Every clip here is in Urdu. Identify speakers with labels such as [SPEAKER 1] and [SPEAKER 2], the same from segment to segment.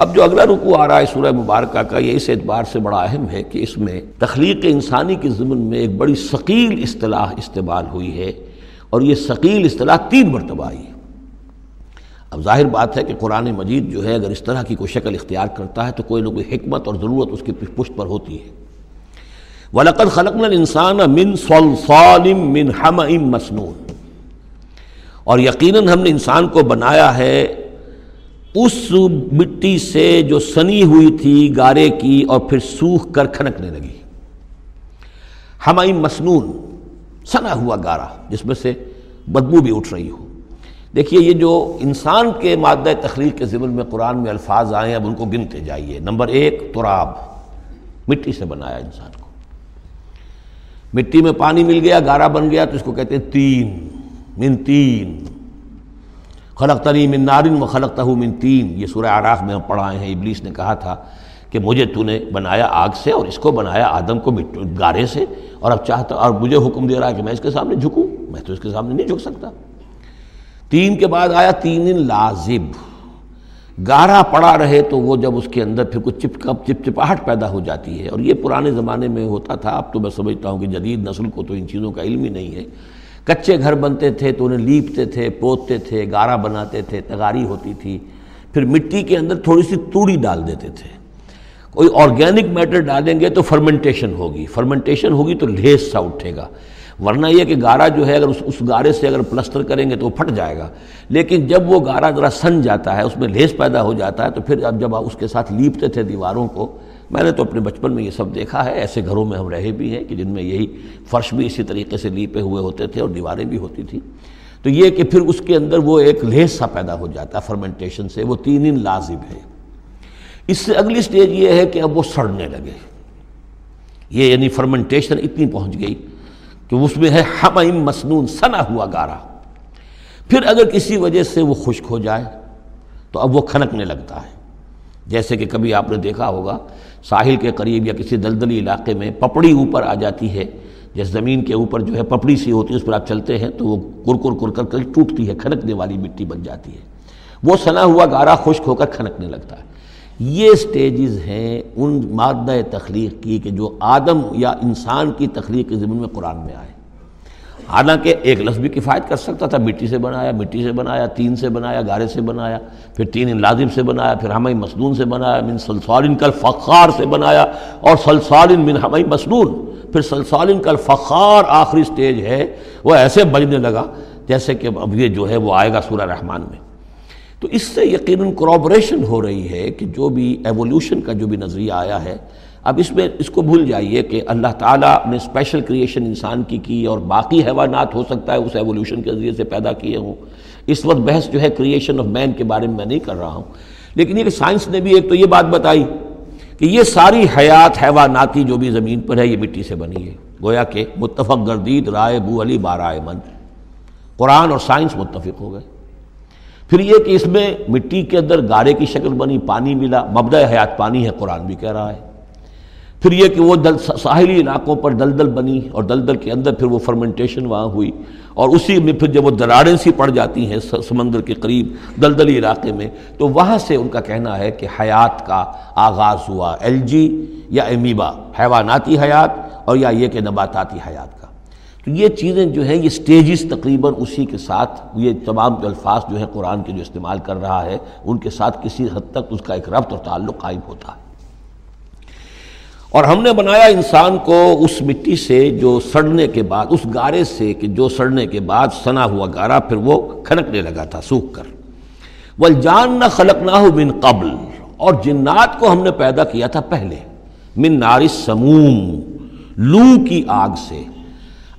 [SPEAKER 1] اب جو اگلا رکو آ رہا ہے سورہ مبارکہ کا، یہ اس اعتبار سے بڑا اہم ہے کہ اس میں تخلیق انسانی کے ضمن میں ایک بڑی ثقیل اصطلاح استعمال ہوئی ہے اور یہ ثقیل اصطلاح تین مرتبہ آئی ہے۔ اب ظاہر بات ہے کہ قرآن مجید جو ہے، اگر اس طرح کی کوئی شکل اختیار کرتا ہے تو کوئی نہ کوئی حکمت اور ضرورت اس کی پشت پر ہوتی ہے۔ وَلَقَدْ خَلَقْنَا الْإِنسَانَ مِنْ صَلْصَالٍ مِنْ حَمَئٍ مَسْنُونَ۔ اور یقیناً ہم نے انسان کو بنایا ہے اس مٹی سے جو سنی ہوئی تھی گارے کی اور پھر سوکھ کر کھنکنے لگی۔ ہمائیں مسنون سنا ہوا گارا جس میں سے بدبو بھی اٹھ رہی ہو۔ دیکھیے یہ جو انسان کے مادہ تخلیق کے ضمن میں قرآن میں الفاظ آئے ہیں، اب ان کو گنتے جائیے۔ نمبر ایک، تراب۔ مٹی سے بنایا انسان کو۔ مٹی میں پانی مل گیا، گارا بن گیا تو اس کو کہتے ہیں تین۔ من تین۔ خلق تنی من نارن و خلق تہ من تین۔ یہ سورہ آراف میں ہم پڑھائے ہیں۔ ابلیس نے کہا تھا کہ مجھے تو نے بنایا آگ سے اور اس کو بنایا آدم کو گارے سے اور اب چاہتا اور مجھے حکم دے رہا ہے کہ میں اس کے سامنے جھکوں۔ میں تو اس کے سامنے نہیں جھک سکتا۔ تین کے بعد آیا تین لازب۔ گارا پڑا رہے تو وہ جب اس کے اندر پھر کچھ چپ کپ چپ چپاہٹ پیدا ہو جاتی ہے۔ اور یہ پرانے زمانے میں ہوتا تھا۔ اب تو میں سمجھتا ہوں کہ جدید نسل کو تو ان چیزوں کا علم ہی نہیں ہے۔ کچے گھر بنتے تھے تو انہیں لیپتے تھے، پوتتے تھے، گارا بناتے تھے تغاری ہوتی تھی۔ پھر مٹی کے اندر تھوڑی سی توڑی ڈال دیتے تھے۔ کوئی آرگینک میٹر ڈالیں گے تو فرمنٹیشن ہوگی۔ فرمنٹیشن ہوگی تو لیس سا اٹھے گا۔ ورنہ یہ کہ گارا جو ہے، اگر اس اس گارے سے اگر پلسٹر کریں گے تو وہ پھٹ جائے گا۔ لیکن جب وہ گارا ذرا سن جاتا ہے، اس میں لیس پیدا ہو جاتا ہے تو پھر اب جب اس کے ساتھ لیپتے تھے دیواروں کو میں نے تو اپنے بچپن میں یہ سب دیکھا ہے، ایسے گھروں میں ہم رہے بھی ہیں کہ جن میں یہی فرش بھی اسی طریقے سے لیپے ہوئے ہوتے تھے اور دیواریں بھی ہوتی تھیں۔ تو یہ کہ پھر اس کے اندر وہ ایک لیس سا پیدا ہو جاتا ہے، فرمنٹیشن سے، وہ تین ان لازم ہے اس سے اگلی سٹیج یہ ہے کہ اب وہ سڑنے لگے۔ یہ یعنی فرمنٹیشن اتنی پہنچ گئی کہ اس میں ہے ہم مسنون، سنا ہوا گارا۔ پھر اگر کسی وجہ سے وہ خشک ہو جائے تو اب وہ کھنکنے لگتا ہے۔ جیسے کہ کبھی آپ نے دیکھا ہوگا ساحل کے قریب یا کسی دلدلی علاقے میں پپڑی اوپر آ جاتی ہے۔ جس زمین کے اوپر جو ہے پپڑی سی ہوتی ہے، اس پر آپ چلتے ہیں تو وہ کرکر کر کر ٹوٹتی ہے، کھنکنے والی مٹی بن جاتی ہے۔ وہ سنا ہوا گارا خشک ہو کر کھنکنے لگتا ہے۔ یہ سٹیجز ہیں ان مادہ تخلیق کی کہ جو آدم یا انسان کی تخلیق کے ضمن میں قرآن میں آئے۔ حالانکہ ایک لفظ بھی کفایت کر سکتا تھا، مٹی سے بنایا، مٹی سے بنایا، تین سے بنایا، گارے سے بنایا، پھر تین لازم سے بنایا، پھر ہمیں مسنون سے بنایا، من سلسالن کل فخار سے بنایا، اور سلسالن من ہمیں مسنون، پھر سلسالن کل فخار آخری سٹیج ہے، وہ ایسے بجنے لگا جیسے کہ اب یہ جو ہے وہ آئے گا سورہ رحمان میں۔ تو اس سے یقیناً کرابریشن ہو رہی ہے کہ جو بھی ایولیوشن کا جو بھی نظریہ آیا ہے اب اس میں اس کو بھول جائیے کہ اللہ تعالیٰ نے اسپیشل کریشن انسان کی کی اور باقی حیوانات ہو سکتا ہے اس ایولیوشن کے ذریعے سے پیدا کیے ہوں۔ اس وقت بحث جو ہے کریشن آف مین کے بارے میں میں نہیں کر رہا ہوں۔ لیکن یہ کہ سائنس نے بھی ایک تو یہ بات بتائی کہ یہ ساری حیات حیواناتی جو بھی زمین پر ہے یہ مٹی سے بنی ہے۔ گویا کہ متفق گردید رائے بو علی بارائے مند۔ قرآن اور سائنس متفق ہو گئے۔ پھر یہ کہ اس میں مٹی کے اندر گارے کی شکل بنی، پانی ملا مبدع حیات پانی ہے، قرآن بھی کہہ رہا ہے۔ پھر یہ کہ وہ دل ساحلی علاقوں پر دلدل بنی اور دلدل کے اندر پھر وہ فرمنٹیشن وہاں ہوئی اور اسی میں پھر جب وہ دراڑیں سی پڑ جاتی ہیں سمندر کے قریب دلدلی علاقے میں، تو وہاں سے ان کا کہنا ہے کہ حیات کا آغاز ہوا ایل جی یا امیبا حیواناتی حیات اور یا یہ کہ نباتاتی حیات کا۔ تو یہ چیزیں جو ہیں، یہ سٹیجز تقریباً اسی کے ساتھ، یہ تمام جو الفاظ جو ہیں قرآن کے جو استعمال کر رہا ہے، ان کے ساتھ کسی حد تک اس کا ایک ربط اور تعلق قائم ہوتا ہے۔ اور ہم نے بنایا انسان کو اس مٹی سے جو سڑنے کے بعد، اس گارے سے کہ جو سڑنے کے بعد سنا ہوا گارا پھر وہ کھنکنے لگا تھا سوکھ کر۔ ول جان نہ خلق نہ ہو من قبل۔ اور جنات کو ہم نے پیدا کیا تھا پہلے، من نارس سموم لو کی آگ سے۔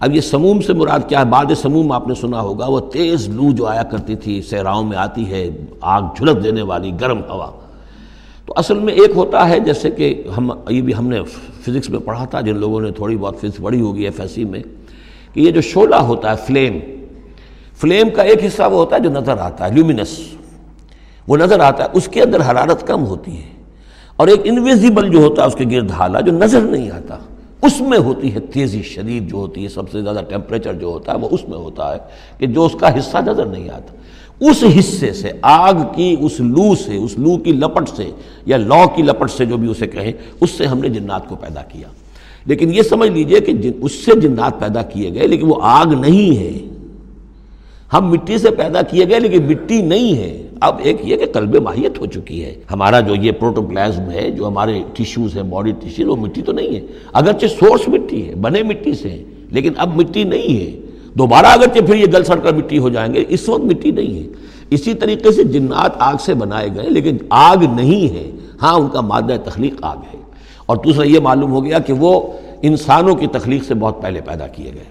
[SPEAKER 1] اب یہ سموم سے مراد کیا ہے؟ بعد سموم آپ نے سنا ہوگا، وہ تیز لو جو آیا کرتی تھی، صحراؤں میں آتی ہے، آگ جھلک دینے والی، گرم ہوا۔ تو اصل میں ایک ہوتا ہے جیسے کہ ہم یہ بھی ہم نے فزکس میں پڑھا تھا، جن لوگوں نے تھوڑی بہت فزکس پڑھی ہوگی ایف ایس سی میں، کہ یہ جو شعلہ ہوتا ہے، فلیم فلیم کا ایک حصہ وہ ہوتا ہے جو نظر آتا ہے لیومینس وہ نظر آتا ہے، اس کے اندر حرارت کم ہوتی ہے، اور ایک انویزیبل جو ہوتا ہے، اس کے گرد حالہ جو نظر نہیں آتا، اس میں ہوتی ہے تیزی، شدید جو ہوتی ہے، سب سے زیادہ ٹیمپریچر جو ہوتا ہے، وہ اس میں ہوتا ہے کہ جو اس کا حصہ نظر نہیں آتا۔ اس حصے سے، آگ کی اس لو سے، اس لو کی لپٹ سے یا لو کی لپٹ سے جو بھی اسے کہیں اس سے ہم نے جنات کو پیدا کیا۔ لیکن یہ سمجھ لیجیے کہ اس سے جنات پیدا کیے گئے، لیکن وہ آگ نہیں ہے۔ ہم مٹی سے پیدا کیے گئے، لیکن مٹی نہیں ہے۔ اب ایک یہ کہ قلب ماہیت ہو چکی ہے۔ ہمارا جو یہ پروٹوپلازم ہے، جو ہمارے ٹیشوز ہیں، باڈی ٹیشوز وہ مٹی تو نہیں ہے۔ اگرچہ سورس مٹی ہے، بنے مٹی سے، لیکن اب مٹی نہیں ہے۔ دوبارہ اگرچہ پھر یہ گل سڑ کر مٹی ہو جائیں گے، اس وقت مٹی نہیں ہے۔ اسی طریقے سے جنات آگ سے بنائے گئے، لیکن آگ نہیں ہے۔ ہاں ان کا مادہ تخلیق آگ ہے۔ اور دوسرا یہ معلوم ہو گیا کہ وہ انسانوں کی تخلیق سے بہت پہلے پیدا کیے گئے۔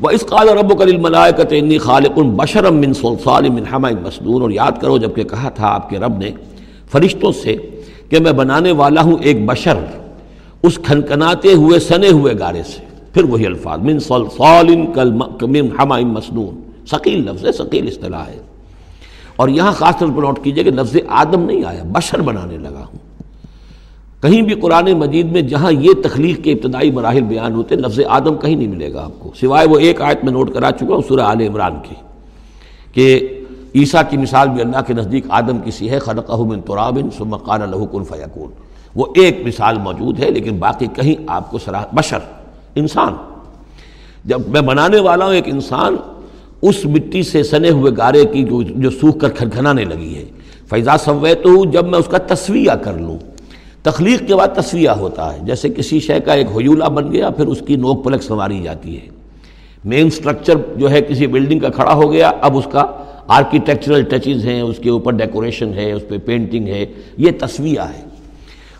[SPEAKER 1] وہ اس قال رب الملائکت انی خالق بشرم من سلسال من حمع مسنون۔ اور یاد کرو، جبکہ کہا تھا آپ کے رب نے فرشتوں سے کہ میں بنانے والا ہوں ایک بشر، اس کھنکناتے ہوئے، سنے ہوئے گارے سے۔ پھر وہی الفاظ، من سلسال من حمع مسنون۔ ثقیل لفظ ہے، ثقیل اصطلاح ہے۔ اور یہاں خاص طور پر نوٹ کیجیے کہ لفظ آدم نہیں آیا، بشر بنانے لگا ہوں۔ کہیں بھی قرآن مجید میں جہاں یہ تخلیق کے ابتدائی مراحل بیان ہوتے لفظ آدم کہیں نہیں ملے گا آپ کو۔ سوائے وہ ایک آیت میں نوٹ کرا چکا ہوں، سورہ آل عمران کی کہ عیسیٰ کی مثال بھی اللہ کے نزدیک آدم کسی ہے خلقہ من ترابن ثم قال له کن فیکون۔ وہ ایک مثال موجود ہے، لیکن باقی کہیں آپ کو سراہ بشر انسان۔ جب میں بنانے والا ہوں ایک انسان، اس مٹی سے سنے ہوئے گارے کی جو جو سوکھ کر کھنکھنانے لگی ہے۔ فیضا سویت ہوں جب میں اس کا تصویہ کر لوں۔ تخلیق کے بعد تصویہ ہوتا ہے۔ جیسے کسی شے کا ایک حیولہ بن گیا، پھر اس کی نوک پلک سنواری جاتی ہے۔ مین سٹرکچر جو ہے، کسی بلڈنگ کا کھڑا ہو گیا، اب اس کا آرکیٹیکچرل ٹچز ہیں، اس کے اوپر ڈیکوریشن ہے، اس پہ پینٹنگ ہے، یہ تصویہ ہے۔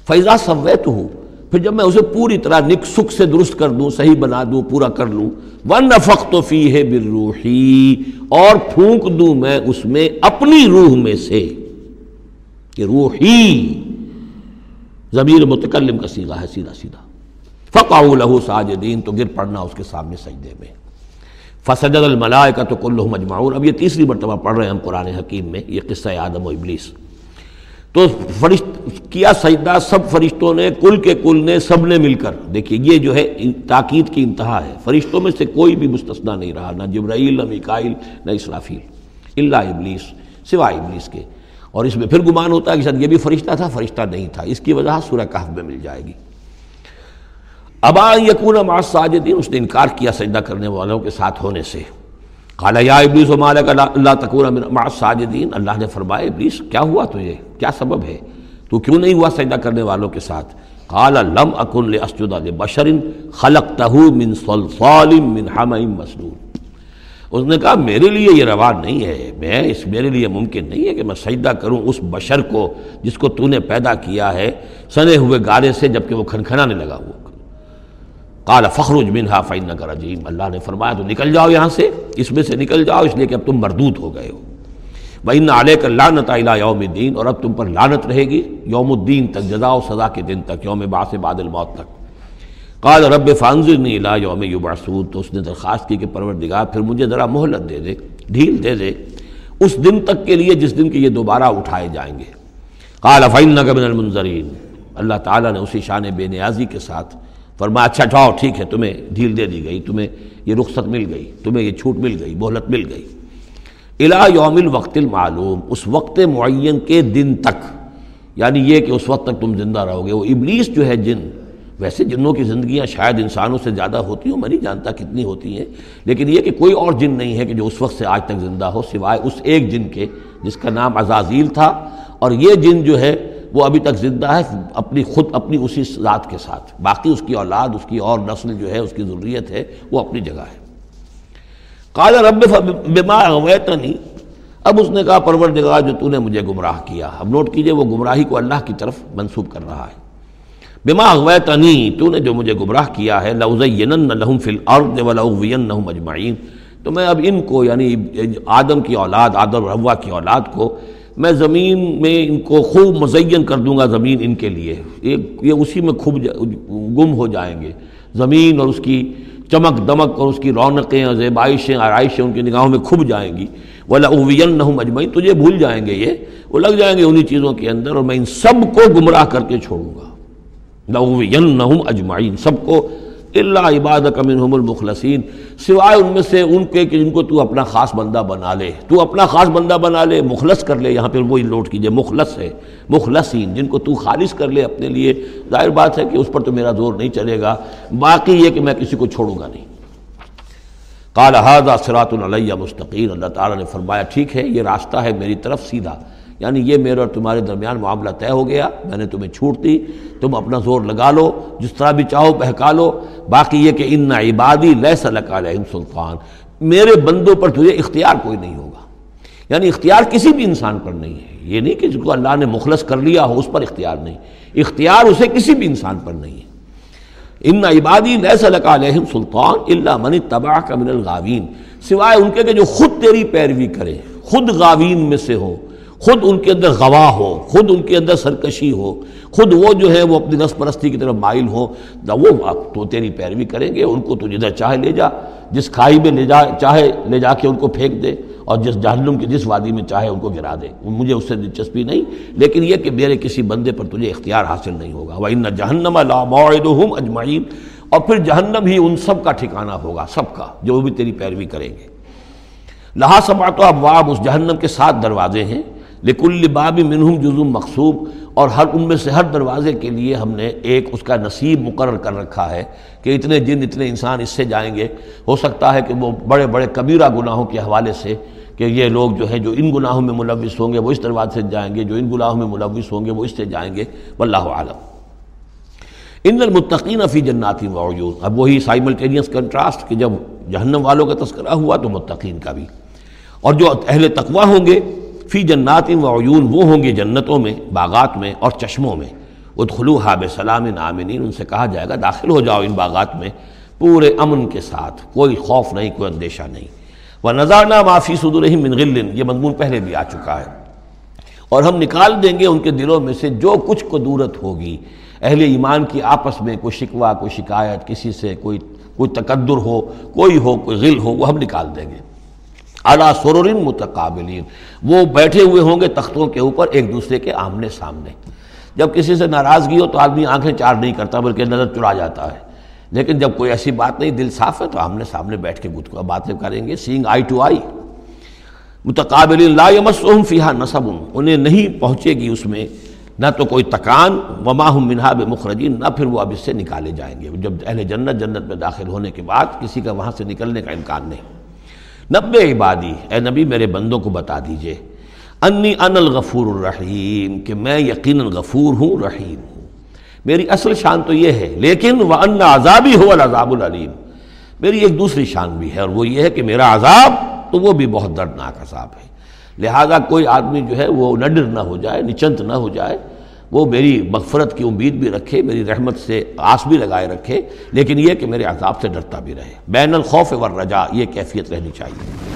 [SPEAKER 1] فیضا سویت ہوں پھر جب میں اسے پوری طرح نک سکھ سے درست کر دوں، صحیح بنا دوں، پورا کر لوں ون نفق تو فی ہے بروحی اور پھونک دوں میں اس میں اپنی روح میں سے کہ روحی ضمیر متکلم کا سیدھا ہے، سیدھا سیدھا۔ فقا لہو ساجدین تو گر پڑنا اس کے سامنے سجدے میں۔ فسجد الملائے کا تو کلو مجمعون اب یہ تیسری مرتبہ پڑھ رہے ہیں ہم قرآن حکیم میں، یہ قصہ آدم و ابلیس۔ تو فرشت کیا سجدہ سب فرشتوں نے، کل کے کل نے، سب نے مل کر۔ دیکھیے، یہ جو ہے تاکید کی انتہا ہے۔ فرشتوں میں سے کوئی بھی مستثنا نہیں رہا، نہ جبرائیل، نہ مکائل نہ اسرافیل اللہ ابلیس سوائے ابلیس کے۔ اور اس میں پھر گمان ہوتا ہے کہ شاید یہ بھی فرشتہ تھا، فرشتہ نہیں تھا۔ اس کی وجہ سورہ کہف میں مل جائے گی۔ ابا یقون معاذ ساجدین اس نے انکار کیا سجدہ کرنے والوں کے ساتھ ہونے سے۔ قال، یا ابلیس و مالک اللہ تکون معاذ ساجدین اللہ نے فرمایا، ابلیس، کیا ہوا تجھے؟ کیا سبب ہے؟ تو کیوں نہیں ہوا سجدہ کرنے والوں کے ساتھ؟ قال، لم اکن لاسجد لبشر خلقته من صلصال من حمأ مسنون. اس نے کہا، میرے لیے یہ روا نہیں ہے، میں اس میرے لیے ممکن نہیں ہے کہ میں سجدہ کروں اس بشر کو جس کو تو نے پیدا کیا ہے سنے ہوئے گارے سے جبکہ وہ کھنکھنانے لگا ہوا۔ کال فخر منہا فائن کا رجیم۔ اللہ نے فرمایا، تو نکل جاؤ یہاں سے، اس میں سے نکل جاؤ، اس لیے کہ اب تم مردود ہو گئے ہو۔ بھائی نہ علیہ کا لانت آئلہ یوم الدین اور اب تم پر لانت رہے گی، یوم الدین تک جزا و سزا کے دن تک، یوم باس بادل موت تک۔ قال، رب فانزرنی الى یوم یبعثون۔ تو اس نے درخواست کی کہ پروردگار، پھر مجھے ذرا مہلت دے دے، ڈھیل دے دے، اس دن تک کے لیے، جس دن کے یہ دوبارہ اٹھائے جائیں گے۔ قال فإنك من المنظرین۔ اللہ تعالیٰ نے اسی شان بے نیازی کے ساتھ فرمایا اچھا جاؤ ٹھیک ہے، تمہیں ڈھیل دے دی گئی، تمہیں یہ رخصت مل گئی، تمہیں یہ چھوٹ مل گئی مہلت مل گئی۔ الى یوم الوقت المعلوم، اس وقت معین کے دن تک یعنی یہ کہ اس وقت تک تم زندہ رہو گے۔ وہ ابلیس جو ہے جن، ویسے جنوں کی زندگیاں شاید انسانوں سے زیادہ ہوتی ہوں، میں نہیں جانتا کتنی ہوتی ہیں، لیکن یہ کہ کوئی اور جن نہیں ہے کہ جو اس وقت سے آج تک زندہ ہو، سوائے اس ایک جن کے، جس کا نام عزازیل تھا۔ اور یہ جن جو ہے وہ ابھی تک زندہ ہے، اپنی خود، اپنی اسی ذات کے ساتھ۔ باقی اس کی اولاد، اس کی اور نسل جو ہے، اس کی ضروریت ہے، وہ اپنی جگہ ہے۔ کالا رب بما اغویتنی اب اس نے کہا، پروردگار، جو تو نے مجھے گمراہ کیا۔ اب نوٹ کیجیے، وہ گمراہی کو اللہ کی طرف منسوب کر رہا ہے۔ بما اغویتنی تو نے جو مجھے گمراہ کیا ہے لَوْزَيِّنَنَّ لَهُمْ فِي الْأَرْضِ وَلَأُغْوِيَنَّهُمْ اجمعین۔ تو میں اب ان کو یعنی آدم کی اولاد، آدم روا کی اولاد کو میں زمین میں ان کو خوب مزین کر دوں گا زمین ان کے لیے۔ یہ اسی میں خوب گم ہو جائیں گے۔ زمین اور اس کی چمک دمک اور اس کی رونقیں اور زیبائشیں آرائشیں ان کی نگاہوں میں کھب جائیں گی۔ ولا اوین نہ مجمعین تجھے بھول جائیں گے یہ۔ وہ لگ جائیں گے انہی چیزوں کے اندر اور میں ان سب کو گمراہ کر کے چھوڑوں گا۔ لہم اجمعین سب کو اللہ عبادت منہم المخلصین، سوائے ان میں سے ان کے کہ جن کو تو اپنا خاص بندہ بنا لے، تو اپنا خاص بندہ بنا لے، مخلص کر لے، یہاں پہ وہی لوٹ کیجیے، مخلص ہے، مخلصین، جن کو تو خالص کر لے اپنے لیے۔ ظاہر بات ہے کہ اس پر تو میرا زور نہیں چلے گا، باقی یہ کہ میں کسی کو چھوڑوں گا نہیں۔ قال هذا صراط علیہ مستقین اللہ تعالیٰ نے فرمایا، ٹھیک ہے، یہ راستہ ہے میری طرف سیدھا۔ یعنی یہ میرے اور تمہارے درمیان معاملہ طے ہو گیا، میں نے تمہیں چھوٹ دی، تم اپنا زور لگا لو، جس طرح بھی چاہو بہکا لو، باقی یہ کہ ان عبادی لیس علیہم سلطان، میرے بندوں پر تجھے اختیار کوئی نہیں ہوگا۔ یعنی اختیار کسی بھی انسان پر نہیں ہے۔ یہ نہیں کہ جس کو اللہ نے مخلص کر لیا ہو، اس پر اختیار نہیں۔ اختیار اسے کسی بھی انسان پر نہیں ہے۔ ان عبادی لیس علیہم سلطان اللہ من تباہ کا من الغاوین۔ سوائے ان کے کہ جو خود تیری پیروی کرے، خود غاوین میں سے ہو۔ خود ان کے اندر گواہ ہو، خود ان کے اندر سرکشی ہو، خود وہ جو ہے وہ اپنی نس پرستی کی طرف مائل ہو وہ تو تیری پیروی کریں گے، ان کو تو جدھر چاہے لے جا، جس کھائی میں لے جا، چاہے لے جا کے ان کو پھینک دے اور جس جہنم کی جس وادی میں چاہے ان کو گرا دے۔ مجھے اس سے دلچسپی نہیں، لیکن یہ کہ میرے کسی بندے پر تجھے اختیار حاصل نہیں ہوگا۔ وہ ان جہنم اللہ اجمعین اور پھر جہنم ہی ان سب کا ٹھکانہ ہوگا، سب کا، جو بھی تیری پیروی کریں گے۔ لہٰ سما تو اب واب اس جہنم کے سات دروازے ہیں۔ لکل باب منہم جزم مقصوب اور ہر ان میں سے ہر دروازے کے لیے ہم نے ایک اس کا نصیب مقرر کر رکھا ہے کہ اتنے جن اتنے انسان اس سے جائیں گے۔ ہو سکتا ہے کہ وہ بڑے بڑے کبیرہ گناہوں کے حوالے سے کہ یہ لوگ جو ہیں جو ان گناہوں میں ملوث ہوں گے وہ اس دروازے سے جائیں گے، جو ان گناہوں میں ملوث ہوں گے وہ اس سے جائیں گے۔ واللہ عالم ان المتقین فی جناتی وعیون اب وہی سائملٹینیس کنٹراسٹ کہ جب جہنم والوں کا تذکرہ ہوا تو متقین کا بھی۔ اور جو اہل تقوی ہوں گے فی جنات و عیون وہ ہوں گے جنتوں میں، باغات میں اور چشموں میں۔ ادخلو حاب سلام نامنین ان سے کہا جائے گا، داخل ہو جاؤ ان باغات میں۔ پورے امن کے ساتھ، کوئی خوف نہیں، کوئی اندیشہ نہیں۔ وہ نظارہ معافی صدور من غل، یہ مضمون پہلے بھی آ چکا ہے۔ اور ہم نکال دیں گے ان کے دلوں میں سے جو کچھ قدورت ہوگی۔ اہل ایمان کی آپس میں کوئی شکوہ، کوئی شکایت، کسی سے کوئی کوئی تقدر ہو، کوئی ہو، کوئی غل ہو، وہ ہم نکال دیں گے۔ اعلیٰ سرورن متقابلین وہ بیٹھے ہوئے ہوں گے تختوں کے اوپر ایک دوسرے کے آمنے سامنے۔ جب کسی سے ناراضگی ہو تو آدمی آنکھیں چار نہیں کرتا بلکہ نظر چڑا جاتا ہے۔ لیکن جب کوئی ایسی بات نہیں، دل صاف ہے تو آمنے سامنے بیٹھ کے گت باتیں کریں گے سینگ آئی ٹو آئی متقابل لا یمسہم فیہا نصب، انہیں نہیں پہنچے گی اس میں۔ نہ تو کوئی تکان، وما ہم منہا مخرجین نہ پھر وہ اب اس سے نکالے جائیں گے۔ جب اہل جنت جنت میں داخل ہونے کے بعد کسی کا وہاں سے نکلنے کا امکان نہیں۔ نبے عبادی، اے نبی میرے بندوں کو بتا دیجیے، انی ان الغفور الرحیم، کہ میں یقیناً غفور ہوں، رحیم ہوں۔ میری اصل شان تو یہ ہے، لیکن وہ ان عذابی ہو العذاب العلیم میری ایک دوسری شان بھی ہے، اور وہ یہ ہے کہ میرا عذاب تو وہ بھی بہت دردناک عذاب ہے۔ لہذا کوئی آدمی جو ہے وہ نڈر نہ ہو جائے، نچنت نہ ہو جائے وہ میری مغفرت کی امید بھی رکھے، میری رحمت سے آس بھی لگائے رکھے، لیکن یہ کہ میرے عذاب سے ڈرتا بھی رہے۔ بین الخوف ور رجا یہ کیفیت رہنی چاہیے۔